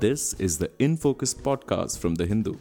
This is the In Focus podcast from The Hindu.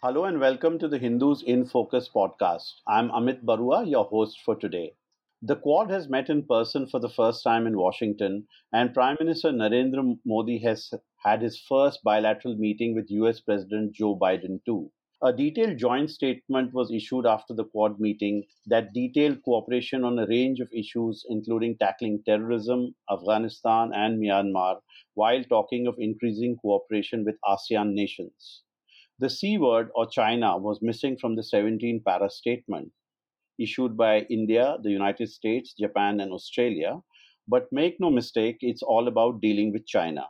Hello and welcome to the Hindus in Focus podcast. I'm Amit Baruah, your host for today. The Quad has met in person for the first time in Washington, and Prime Minister Narendra Modi has had his first bilateral meeting with US President Joe Biden, too. A detailed joint statement was issued after the Quad meeting that detailed cooperation on a range of issues, including tackling terrorism, Afghanistan, and Myanmar, while talking of increasing cooperation with ASEAN nations. The C word, or China, was missing from the 17 para statement issued by India, the United States, Japan, and Australia. But make no mistake, it's all about dealing with China.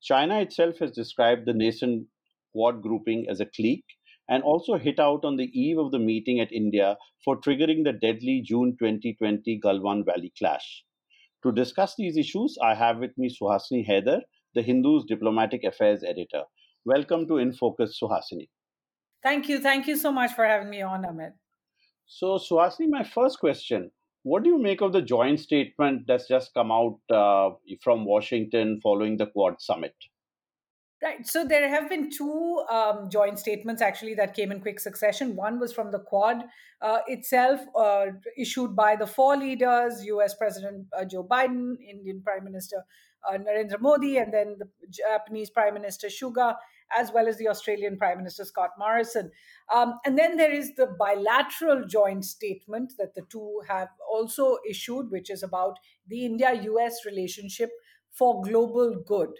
China itself has described the nascent Quad grouping as a clique and also hit out on the eve of the meeting at India for triggering the deadly June 2020 Galwan Valley clash. To discuss these issues, I have with me Suhasini Haidar, the Hindu's diplomatic affairs editor. Welcome to In Focus, Suhasini. Thank you. Thank you so much for having me on, Amit. So, Suhasini, my first question what do you make of the joint statement that's just come out uh, from Washington following the Quad summit? Right. So there have been two um, joint statements actually that came in quick succession. One was from the Quad uh, itself, uh, issued by the four leaders US President uh, Joe Biden, Indian Prime Minister uh, Narendra Modi, and then the Japanese Prime Minister Suga, as well as the Australian Prime Minister Scott Morrison. Um, and then there is the bilateral joint statement that the two have also issued, which is about the India US relationship for global good.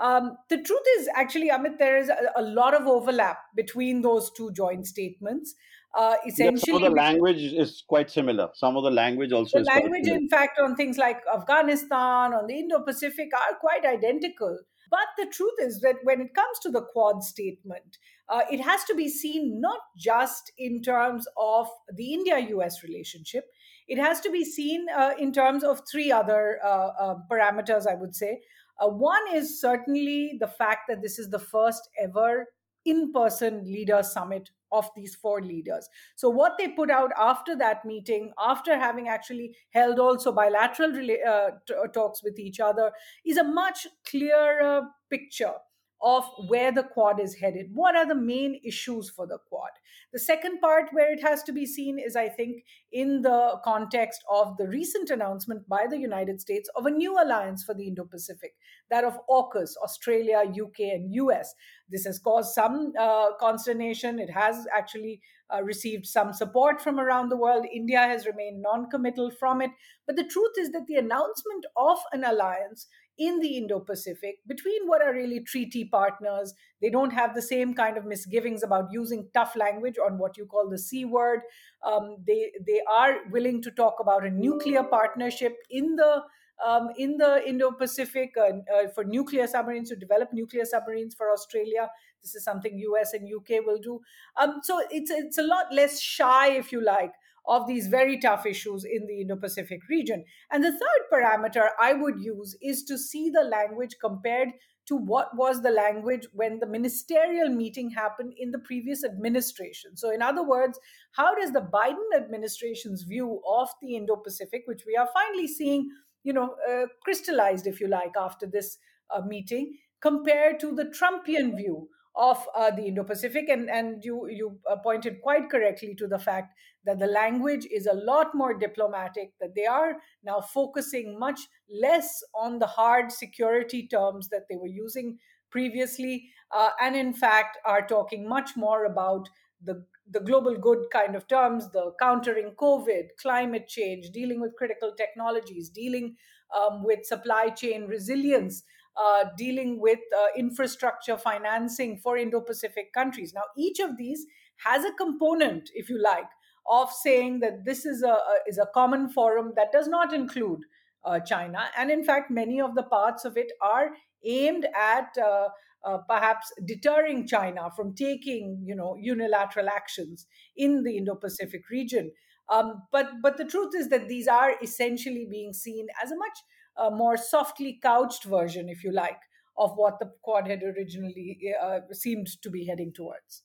Um, the truth is, actually, Amit, there is a, a, lot of overlap between those two joint statements. Uh, essentially, yeah, some of the language is quite similar. Some of the language also. The language, in fact, on things like Afghanistan, on the Indo-Pacific, are quite identical. But the truth is that when it comes to the Quad statement, uh, it has to be seen not just in terms of the India-US relationship. It has to be seen uh, in terms of three other uh, uh, parameters, I would say. Uh, one is certainly the fact that this is the first ever in person leader summit of these four leaders. So, what they put out after that meeting, after having actually held also bilateral uh, t- talks with each other, is a much clearer picture of where the quad is headed. What are the main issues for the quad? The second part where it has to be seen is, I think, in the context of the recent announcement by the United States of a new alliance for the Indo Pacific, that of AUKUS, Australia, UK, and US. This has caused some uh, consternation. It has actually uh, received some support from around the world. India has remained non committal from it. But the truth is that the announcement of an alliance in the Indo Pacific between what are really treaty partners. They don't have the same kind of misgivings about using tough language on what you call the C word. Um, they, they are willing to talk about a nuclear partnership in the um, in the Indo-Pacific uh, uh, for nuclear submarines to develop nuclear submarines for Australia. This is something US and UK will do. Um, so it's it's a lot less shy, if you like, of these very tough issues in the Indo Pacific region. And the third parameter I would use is to see the language compared to what was the language when the ministerial meeting happened in the previous administration. So, in other words, how does the Biden administration's view of the Indo Pacific, which we are finally seeing, you know, uh, crystallized, if you like, after this uh, meeting, compare to the Trumpian view of uh, the Indo-Pacific, and and you you uh, pointed quite correctly to the fact that the language is a lot more diplomatic. That they are now focusing much less on the hard security terms that they were using previously, uh, and in fact are talking much more about the the global good kind of terms, the countering COVID, climate change, dealing with critical technologies, dealing um, with supply chain resilience uh, dealing with uh, infrastructure financing for Indo Pacific countries. Now, each of these has a component, if you like, of saying that this is a, a is a common forum that does not include uh, China. And in fact, many of the parts of it are aimed at uh, uh, perhaps deterring China from taking, you know, unilateral actions in the Indo-Pacific region. Um, but but the truth is that these are essentially being seen as a much a more softly couched version, if you like, of what the Quad had originally uh, seemed to be heading towards.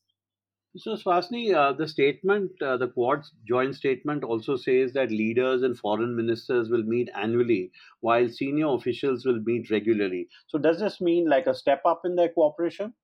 So, Suhasini, uh, the statement, uh, the Quad's joint statement also says that leaders and foreign ministers will meet annually while senior officials will meet regularly. So, does this mean like a step up in their cooperation?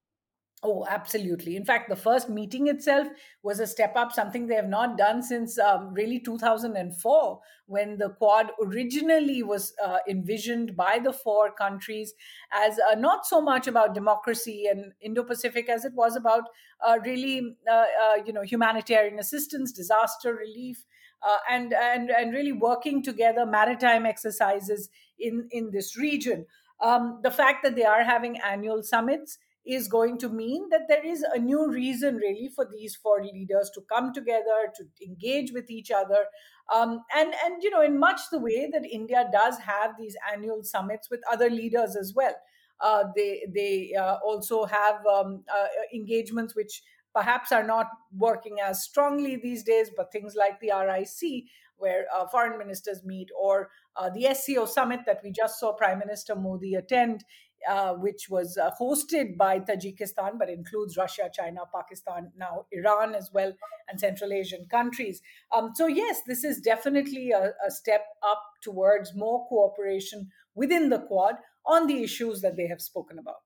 Oh, absolutely. In fact, the first meeting itself was a step up, something they have not done since um, really 2004, when the Quad originally was uh, envisioned by the four countries as uh, not so much about democracy and Indo Pacific as it was about uh, really, uh, uh, you know, humanitarian assistance, disaster relief. Uh, and and and really working together maritime exercises in in this region. Um, the fact that they are having annual summits is going to mean that there is a new reason really for these four leaders to come together to engage with each other. Um, and and you know in much the way that india does have these annual summits with other leaders as well. Uh, they they uh, also have um, uh, engagements which perhaps are not working as strongly these days but things like the ric where uh, foreign ministers meet or uh, the sco summit that we just saw prime minister modi attend uh, which was uh, hosted by Tajikistan, but includes Russia, China, Pakistan, now Iran as well, and Central Asian countries. Um, so, yes, this is definitely a, a, step up towards more cooperation within the Quad on the issues that they have spoken about.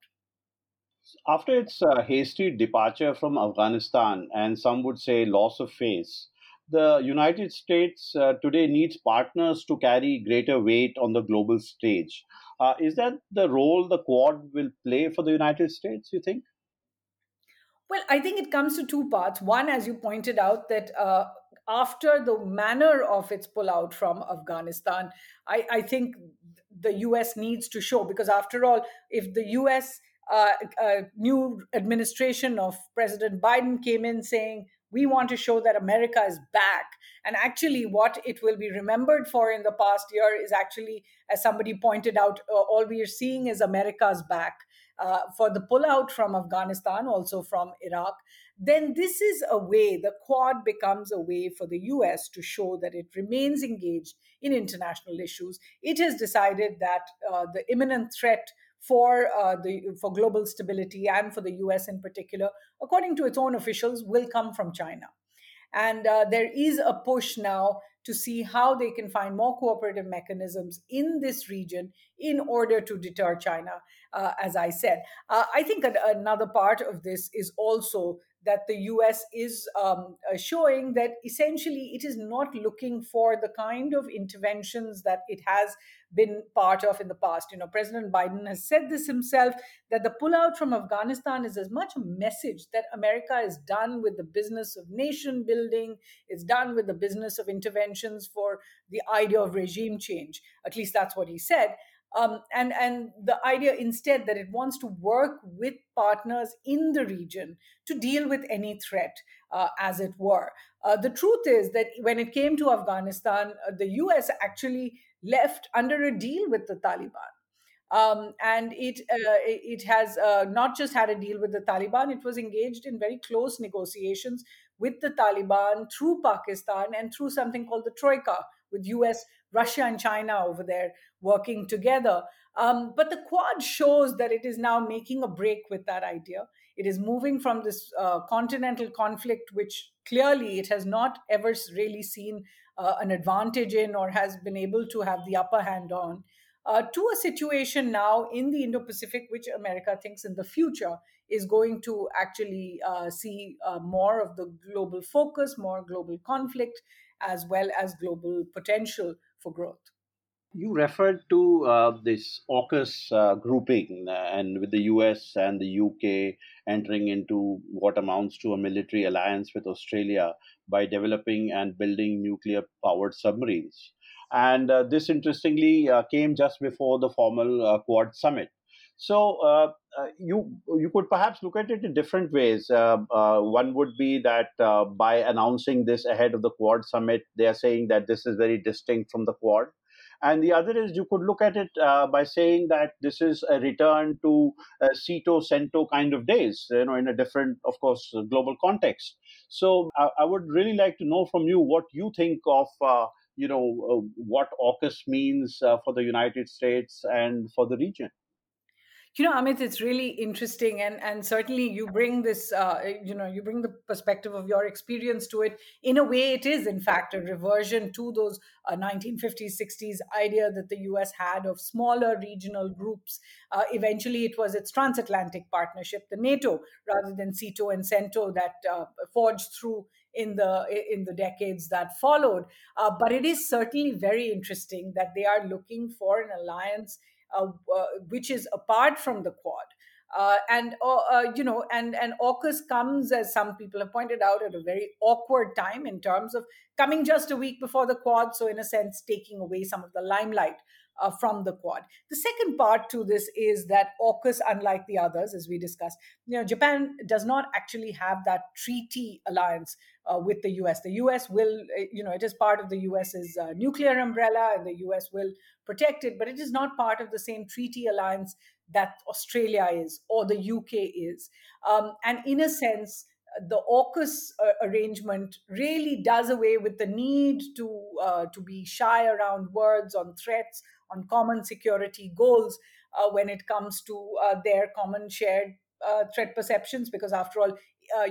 After its uh, hasty departure from Afghanistan, and some would say loss of face, the United States uh, today needs partners to carry greater weight on the global stage. Uh, is that the role the Quad will play for the United States, you think? Well, I think it comes to two parts. One, as you pointed out, that uh, after the manner of its pullout from Afghanistan, I, I, think the US needs to show, because after all, if the US uh, uh, new administration of President Biden came in saying, we want to show that America is back. And actually, what it will be remembered for in the past year is actually, as somebody pointed out, uh, all we are seeing is America's back. Uh, for the pullout from Afghanistan, also from Iraq, then this is a way, the Quad becomes a way for the US to show that it remains engaged in international issues. It has decided that uh, the imminent threat for uh, the for global stability and for the U.S. in particular, according to its own officials, will come from China. And uh, there is a push now to see how they can find more cooperative mechanisms in this region in order to deter China, uh, as I said. Uh, I think another part of this is also that the US is um, uh, showing that essentially it is not looking for the kind of interventions that it has been part of in the past. You know, President Biden has said this himself that the pullout from Afghanistan is as much a message that America is done with the business of nation building, it's done with the business of interventions for the idea of regime change. At least that's what he said. Um, and and the idea instead that it wants to work with partners in the region to deal with any threat, uh, as it were. Uh, the truth is that when it came to Afghanistan, uh, the U.S. actually left under a deal with the Taliban. Um, and it uh, it has uh, not just had a deal with the Taliban; it was engaged in very close negotiations with the Taliban through Pakistan and through something called the Troika, with U.S., Russia, and China over there working together. Um, but the Quad shows that it is now making a break with that idea. It is moving from this uh, continental conflict, which clearly it has not ever really seen uh, an advantage in or has been able to have the upper hand on, uh, to a situation now in the Indo Pacific, which America thinks in the future is going to actually uh, see uh, more of the global focus, more global conflict, as well as global potential for growth. You referred to uh, this AUKUS uh, grouping, uh, and with the US and the UK entering into what amounts to a military alliance with Australia by developing and building nuclear powered submarines. And uh, this, interestingly, uh, came just before the formal uh, Quad summit. So uh, uh, you you could perhaps look at it in different ways. Uh, one would be that by announcing this ahead of the Quad summit, they are saying that this is very distinct from the Quad. And the other is you could look at it uh, by saying that this is a return to uh, SEATO, CENTO kind of days, you know, in a different, of course, global context. So I, I would really like to know from you what you think of, uh, you know, uh, what AUKUS means uh, for the United States and for the region. You know amit it's really interesting and and certainly you bring this uh, you know you bring the perspective of your experience to it. In a way it is in fact a reversion to those uh, 1950s 60s idea that the us had of smaller regional groups. Uh, eventually it was its transatlantic partnership the nato rather than SEATO and CENTO that uh, forged through in the in the decades that followed. Uh, but it is certainly very interesting that they are looking for an alliance which is apart from the Quad. Uh, and uh, uh, you know, and and AUKUS comes, as some people have pointed out, at a very awkward time in terms of coming just a week before the Quad. So, in a sense, taking away some of the limelight uh, from the Quad. The second part to this is that AUKUS, unlike the others, as we discussed, you know, Japan does not actually have that treaty alliance uh, with the US. The US will, uh, you know, it is part of the US's uh, nuclear umbrella, and the US will protect it, but it is not part of the same treaty alliance that Australia is or the UK is. Um, and in a sense, the AUKUS uh, arrangement really does away with the need to uh, to be shy around words on threats on common security goals uh, when it comes to uh, their common shared uh, threat perceptions because after all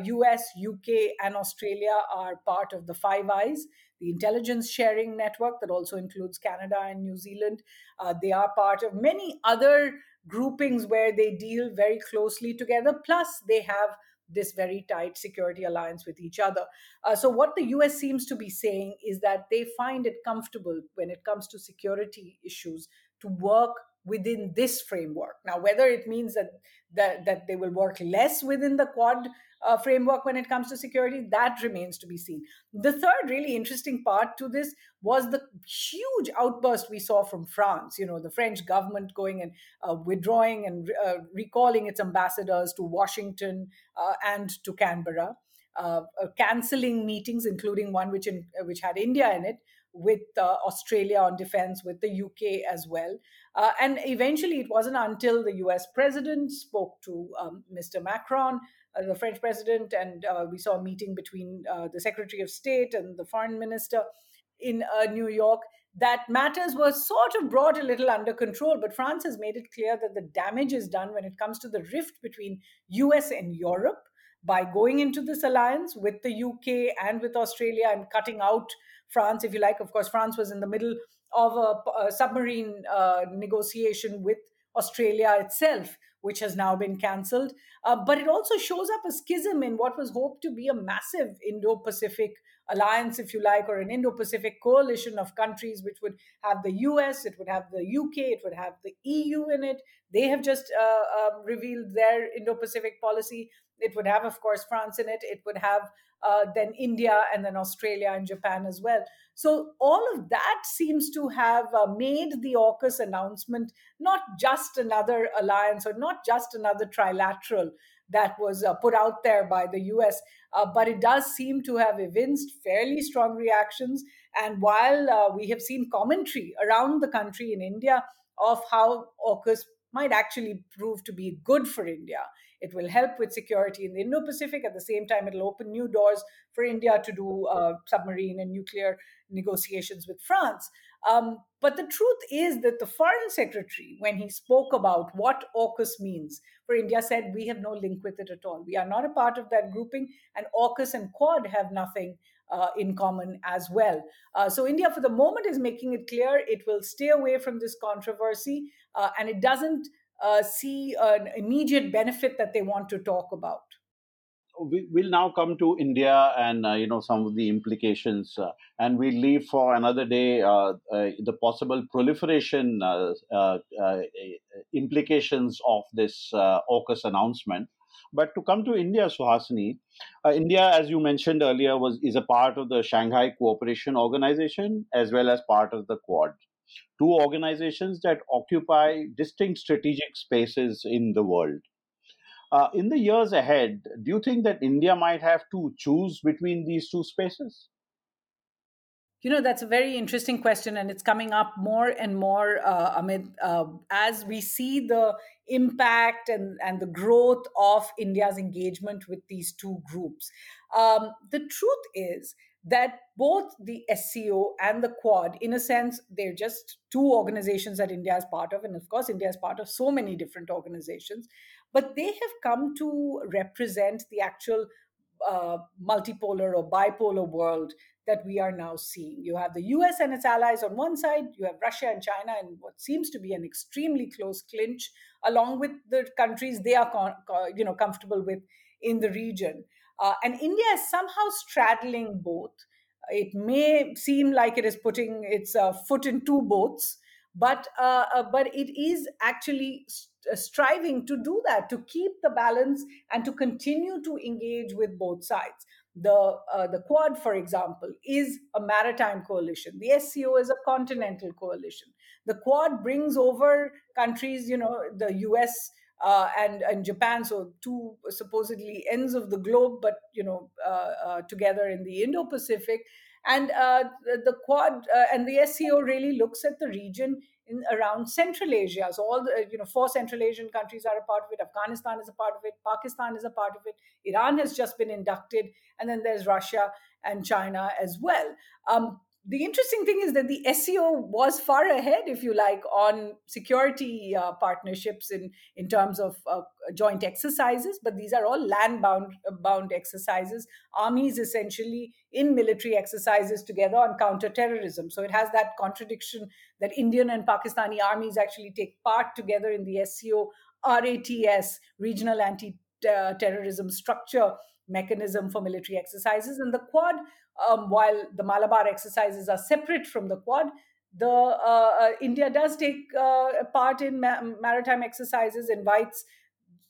US UK and Australia are part of the Five Eyes. The intelligence sharing network that also includes Canada and New Zealand uh, they are part of many other groupings where they deal very closely together. Plus they have this very tight security alliance with each other. Uh, so, what the US seems to be saying is that they find it comfortable when it comes to security issues to work within this framework. Now, whether it means that that, that they will work less within the Quad uh, framework when it comes to security, that remains to be seen. The third really interesting part to this was the huge outburst we saw from France. You know, the French government going and uh, withdrawing and uh, recalling its ambassadors to Washington uh, and to Canberra. Uh, uh, canceling meetings, including one which in, which had India in it, with uh, Australia on defense, with the UK as well. Uh, and eventually, it wasn't until the US president spoke to um, Mr. Macron uh, the French president, and uh, we saw a meeting between uh, the Secretary of State and the Foreign Minister in New York. That matters were sort of brought a little under control, but France has made it clear that the damage is done when it comes to the rift between US and Europe by going into this alliance with the UK and with Australia and cutting out France, if you like. Of course, France was in the middle of a, a submarine uh, negotiation with Australia itself, which has now been cancelled. Uh, but it also shows up a schism in what was hoped to be a massive Indo Pacific alliance, if you like, or an Indo Pacific coalition of countries, which would have the US, it would have the UK, it would have the EU in it. They have just uh, uh, revealed their Indo Pacific policy. It would have, of course, France in it. It would have uh, then India and then Australia and Japan as well. So all of that seems to have uh, made the AUKUS announcement not just another alliance or not just another trilateral that was uh, put out there by the US, uh, but it does seem to have evinced fairly strong reactions. And while uh, we have seen commentary around the country in India of how AUKUS might actually prove to be good for India, it will help with security in the Indo Pacific. At the same time, it'll open new doors for India to do uh, submarine and nuclear negotiations with France. Um, but the truth is that the foreign secretary, when he spoke about what AUKUS means for India, said we have no link with it at all. We are not a part of that grouping, and AUKUS and Quad have nothing uh, in common as well. Uh, so India, for the moment, is making it clear it will stay away from this controversy, uh, and it doesn't uh, see an immediate benefit that they want to talk about we, will now come to India and uh, you know some of the implications, uh, and we leave for another day uh, uh the possible proliferation uh, uh, implications of this AUKUS announcement. But to come to India, Suhasini, India, as you mentioned earlier, was is a part of the Shanghai Cooperation Organization as well as part of the Quad, two organizations that occupy distinct strategic spaces in the world. Uh, in the years ahead, do you think that India might have to choose between these two spaces? You know, that's a very interesting question, and it's coming up more and more, uh, Amit, uh, as we see the impact and, and the growth of India's engagement with these two groups. Um, the truth is that both the SCO and the Quad, in a sense, they're just two organizations that India is part of. And of course, India is part of so many different organizations. But they have come to represent the actual uh, multipolar or bipolar world that we are now seeing. You have the US and its allies on one side, you have Russia and China in what seems to be an extremely close clinch, along with the countries they are you know, comfortable with in the region. Uh, and India is somehow straddling both. It may seem like it is putting its uh, foot in two boats, but uh, uh but it is actually striving to do that to keep the balance and to continue to engage with both sides. The uh, the quad for example is a maritime coalition. The sco is a continental coalition. The quad brings over countries you know the us uh, and and Japan, so two supposedly ends of the globe, but you know uh, uh, together in the Indo-Pacific, and uh, the, the, Quad uh, and the SCO really looks at the region in around Central Asia. So all the you know four Central Asian countries are a part of it. Afghanistan is a part of it. Pakistan is a part of it. Iran has just been inducted, and then there's Russia and China as well. Um, the interesting thing is that the SCO was far ahead, if you like, on security uh, partnerships in, in terms of uh, joint exercises, but these are all land bound, bound exercises. Armies essentially in military exercises together on counterterrorism. So it has that contradiction that Indian and Pakistani armies actually take part together in the SCO RATS, Regional Anti Terrorism Structure mechanism for military exercises. And the Quad um, while the Malabar exercises are separate from the Quad, the uh, uh, India does take uh, part in ma- maritime exercises, invites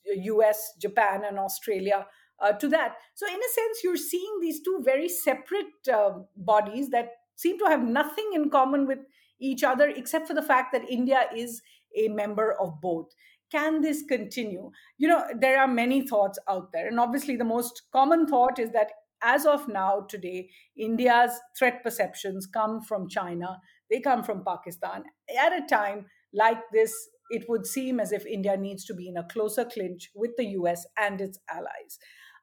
U.S., Japan, and Australia uh, to that. So, in a sense, you're seeing these two very separate uh, bodies that seem to have nothing in common with each other, except for the fact that India is a member of both. Can this continue? You know, there are many thoughts out there, and obviously, the most common thought is that as of now, today, India's threat perceptions come from China, they come from Pakistan. At a time like this, it would seem as if India needs to be in a closer clinch with the US and its allies.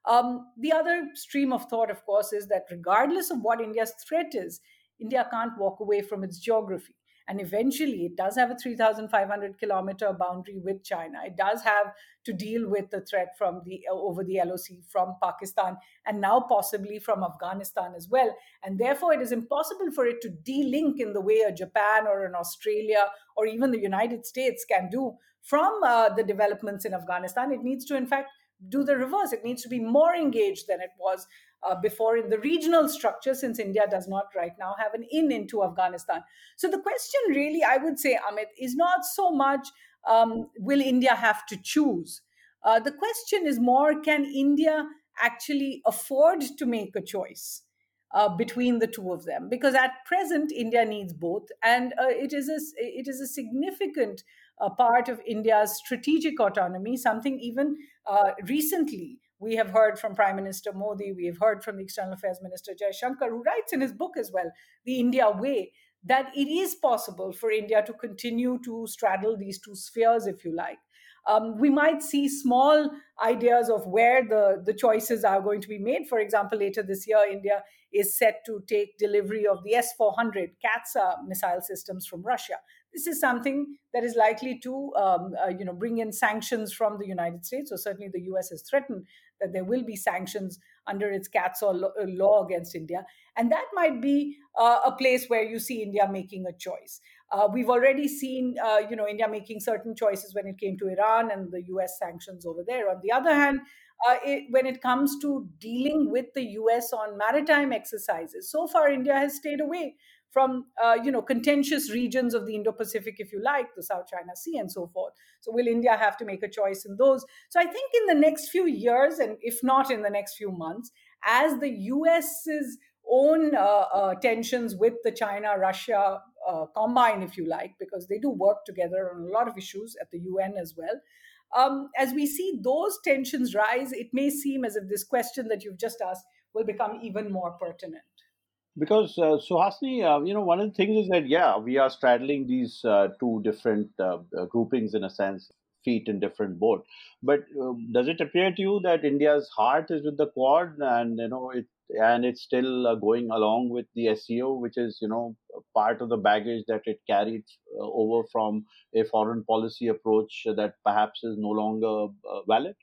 Um, the other stream of thought, of course, is that regardless of what India's threat is, India can't walk away from its geography. And eventually, it does have a 3,500 kilometer boundary with China. It does have to deal with the threat from the over the LOC from Pakistan and now possibly from Afghanistan as well. And therefore, it is impossible for it to de-link in the way a Japan or an Australia or even the United States can do from uh, the developments in Afghanistan. It needs to, in fact, do the reverse. It needs to be more engaged than it was uh, before in the regional structure, since India does not right now have an in into Afghanistan. So the question, really, I would say, Amit, is not so much um, will India have to choose? Uh, the question is more can India actually afford to make a choice? Uh, between the two of them because at present india needs both and uh, it is a it is a significant uh, part of india's strategic autonomy something even uh, recently we have heard from Prime Minister Modi, we have heard from the External Affairs Minister Jaishankar, who writes in his book as well, The India Way, that it is possible for India to continue to straddle these two spheres, if you like. Um, we might see small ideas of where the, the choices are going to be made. For example, later this year, India is set to take delivery of the S 400 CAATSA missile systems from Russia. This is something that is likely to um, uh, you know, bring in sanctions from the United States, or certainly the US has threatened that there will be sanctions under its CAATSA uh, law against India. And that might be uh, a place where you see India making a choice. Uh, we've already seen, uh, you know, India making certain choices when it came to Iran and the U.S. sanctions over there. On the other hand, uh, it, when it comes to dealing with the U.S. on maritime exercises, so far India has stayed away from uh, you know contentious regions of the Indo-Pacific, if you like, the South China Sea and so forth. So will India have to make a choice in those? So I think in the next few years, and if not in the next few months, as the U.S.'s own uh, uh, tensions with the China Russia uh, combine, if you like, because they do work together on a lot of issues at the UN as well. Um, as we see those tensions rise, it may seem as if this question that you've just asked will become even more pertinent. Because uh, Suhasini, uh, you know, one of the things is that yeah, we are straddling these uh, two different uh, uh, groupings in a sense, feet in different boat. But uh, does it appear to you that India's heart is with the Quad, and you know, it and it's still uh, going along with the SCO, which is you know part of the baggage that it carried over from a foreign policy approach that perhaps is no longer valid.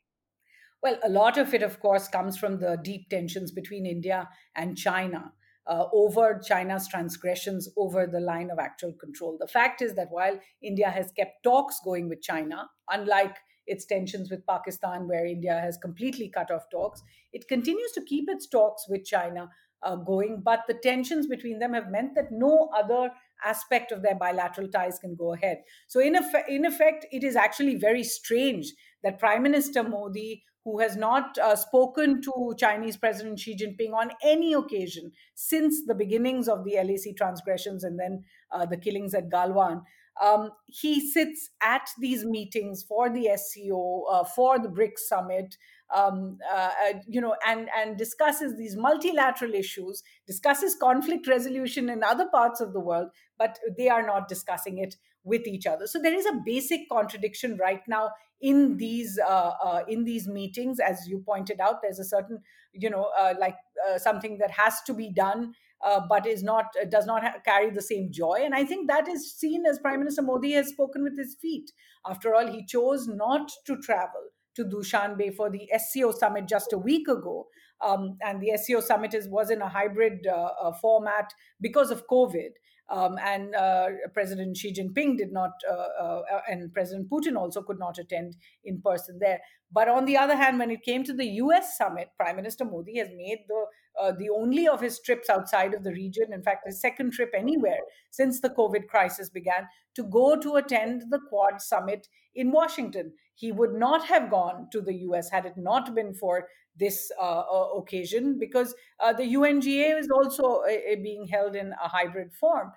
Well, a lot of it, of course, comes from the deep tensions between India and China. Uh, over China's transgressions over the line of actual control. The fact is that while India has kept talks going with China, unlike its tensions with Pakistan, where India has completely cut off talks. It continues to keep its talks with China uh, going, but the tensions between them have meant that no other aspect of their bilateral ties can go ahead. So, in, effect, in effect, it is actually very strange that Prime Minister Modi, who has not uh, spoken to Chinese President Xi Jinping on any occasion since the beginnings of the LAC transgressions and then uh, the killings at Galwan, um, he sits at these meetings for the SCO, uh, for the BRICS summit, um, uh, uh, you know, and and discusses these multilateral issues, discusses conflict resolution in other parts of the world, but they are not discussing it with each other. So there is a basic contradiction right now in these uh, uh, in these meetings, as you pointed out. There's a certain, you know, uh, like something that has to be done uh, but is not uh, does not ha- carry the same joy. And I think that is seen as Prime Minister Modi has spoken with his feet. After all, he chose not to travel to Dushanbe for the SCO summit just a week ago. Um, and the SCO summit is, was in a hybrid uh, uh, format because of COVID. Um, and uh, President Xi Jinping did not, uh, uh, and President Putin also could not attend in person there. But on the other hand, when it came to the US summit, Prime Minister Modi has made the uh, the only of his trips outside of the region, in fact, his second trip anywhere since the COVID crisis began, to go to attend the Quad summit in Washington. He would not have gone to the US had it not been for this uh, uh, occasion because uh, the UNGA is also uh, being held in a hybrid form.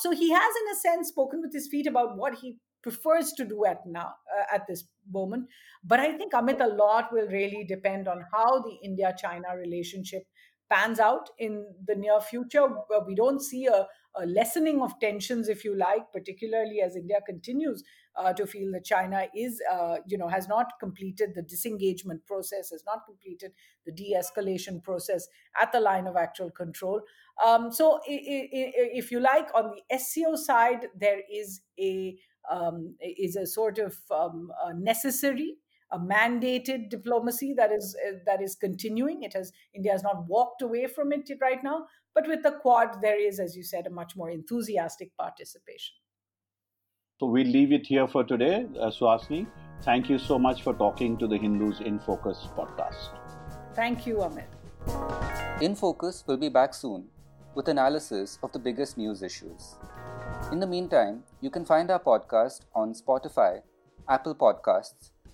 So he has, in a sense, spoken with his feet about what he prefers to do at now uh, at this moment but i think amit a lot will really depend on how the india china relationship pans out in the near future. We don't see a, a lessening of tensions, if you like, particularly as India continues uh, to feel that China is, uh, you know, has not completed the disengagement process, has not completed the de-escalation process at the line of actual control. Um, so, if you like, on the SCO side, there is a um, is a sort of um, a necessary a mandated diplomacy that is uh, that is continuing. It has India has not walked away from it right now, but with the Quad, there is, as you said, a much more enthusiastic participation. So we'll leave it here for today, uh, Suhasini. Thank you so much for talking to the Hindus in Focus podcast. Thank you, Amit. In Focus will be back soon with analysis of the biggest news issues. In the meantime, you can find our podcast on Spotify, Apple Podcasts,